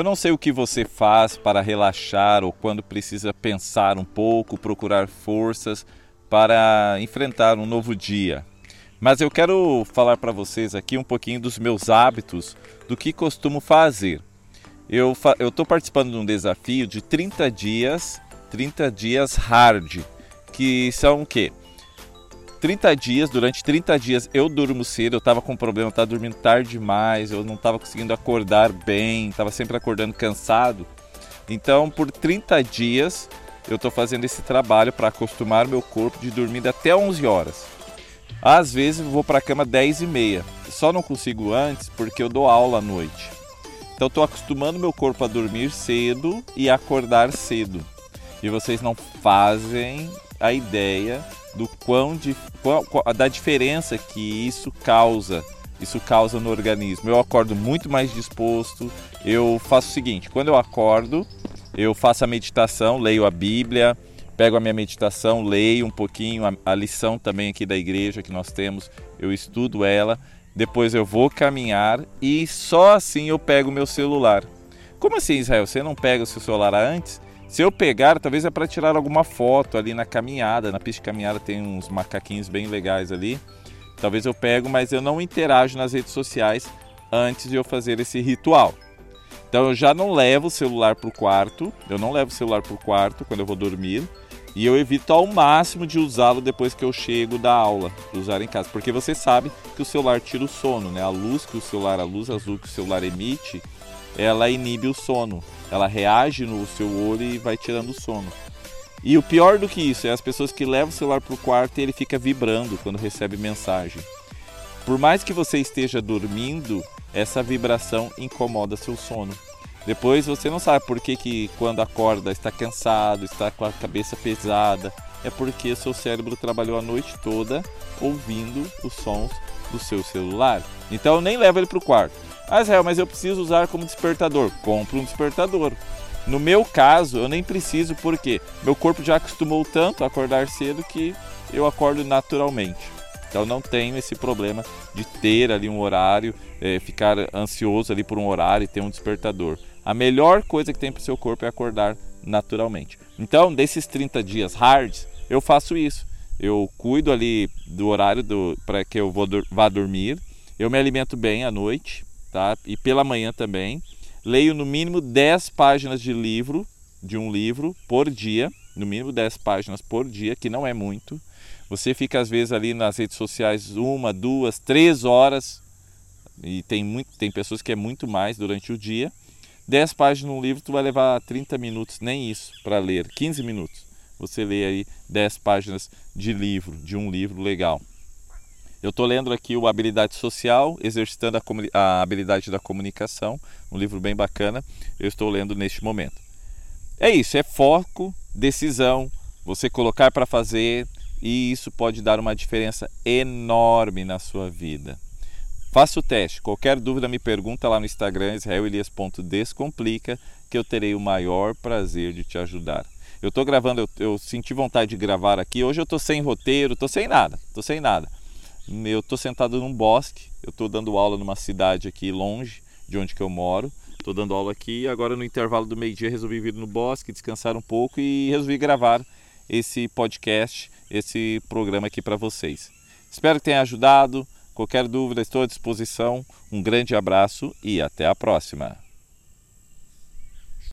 Eu não sei o que você faz para relaxar ou quando precisa pensar um pouco, procurar forças para enfrentar um novo dia. Mas eu quero falar para vocês aqui um pouquinho dos meus hábitos, do que costumo fazer. Eu estou participando de um desafio de 30 dias, 30 dias hard, que são o quê? 30 dias, durante 30 dias eu durmo cedo, eu estava com problema, eu estava dormindo tarde demais, eu não estava conseguindo acordar bem, estava sempre acordando cansado. Então, por 30 dias, eu estou fazendo esse trabalho para acostumar meu corpo de dormir até 11 horas. Às vezes vou para a cama 10 e meia. Só não consigo antes porque eu dou aula à noite. Então estou acostumando meu corpo a dormir cedo e acordar cedo. E vocês não fazem a ideia do quão de, qual, da diferença que isso causa. Isso causa no organismo. Eu acordo muito mais disposto. Eu faço o seguinte: quando eu acordo, eu faço a meditação, leio a Bíblia, pego a minha meditação, leio um pouquinho a, a, lição também aqui da igreja que nós temos, eu estudo ela, depois eu vou caminhar e só assim eu pego o meu celular. Como assim, Israel? Você não pega o seu celular antes? Se eu pegar, talvez é para tirar alguma foto ali na caminhada, na pista de caminhada tem uns macaquinhos bem legais ali. Talvez eu pego, mas eu não interajo nas redes sociais antes de eu fazer esse ritual. Então eu já não levo o celular para o quarto, eu não levo o celular para o quarto quando eu vou dormir. E eu evito ao máximo de usá-lo depois que eu chego da aula, usar em casa, porque você sabe que o celular tira o sono, né? A luz que o celular, a luz azul que o celular emite, ela inibe o sono. Ela reage no seu olho e vai tirando o sono. E o pior do que isso é as pessoas que levam o celular para o quarto e ele fica vibrando quando recebe mensagem. Por mais que você esteja dormindo, essa vibração incomoda seu sono. Depois você não sabe por que, que quando acorda está cansado, está com a cabeça pesada. É porque seu cérebro trabalhou a noite toda ouvindo os sons do seu celular. Então nem leva ele para o quarto. Ah, Israel, mas eu preciso usar como despertador. Compre um despertador. No meu caso, eu nem preciso porque meu corpo já acostumou tanto a acordar cedo que eu acordo naturalmente. Então não tenho esse problema de ter ali um horário, é, ficar ansioso ali por um horário e ter um despertador. A melhor coisa que tem para o seu corpo é acordar naturalmente. Então, desses 30 dias hard, eu faço isso. Eu cuido ali do horário para que eu vou, vá dormir. Eu me alimento bem à noite, tá? E pela manhã também. Leio no mínimo 10 páginas de livro, de um livro por dia, no mínimo 10 páginas por dia, que não é muito. Você fica às vezes ali nas redes sociais uma, duas, três horas e tem muito, tem pessoas que é muito mais durante o dia. 10 páginas num livro, tu vai levar 30 minutos, nem isso, para ler, 15 minutos. Você lê aí 10 páginas de livro, de um livro legal. Eu estou lendo aqui o Habilidade Social, exercitando a, a, habilidade da comunicação, um livro bem bacana. Eu estou lendo neste momento. É isso, é foco, decisão, você colocar para fazer e isso pode dar uma diferença enorme na sua vida. Faça o teste. Qualquer dúvida me pergunta lá no Instagram israelelias.descomplica que eu terei o maior prazer de te ajudar. Eu estou gravando, eu, eu, senti vontade de gravar aqui. Hoje eu estou sem roteiro, estou sem nada, estou sem nada. Eu estou sentado num bosque, eu estou dando aula numa cidade aqui longe de onde que eu moro. Estou dando aula aqui agora no intervalo do meio-dia resolvi vir no bosque, descansar um pouco e resolvi gravar esse podcast, esse programa aqui para vocês. Espero que tenha ajudado. Qualquer dúvida, estou à disposição. Um grande abraço e até a próxima.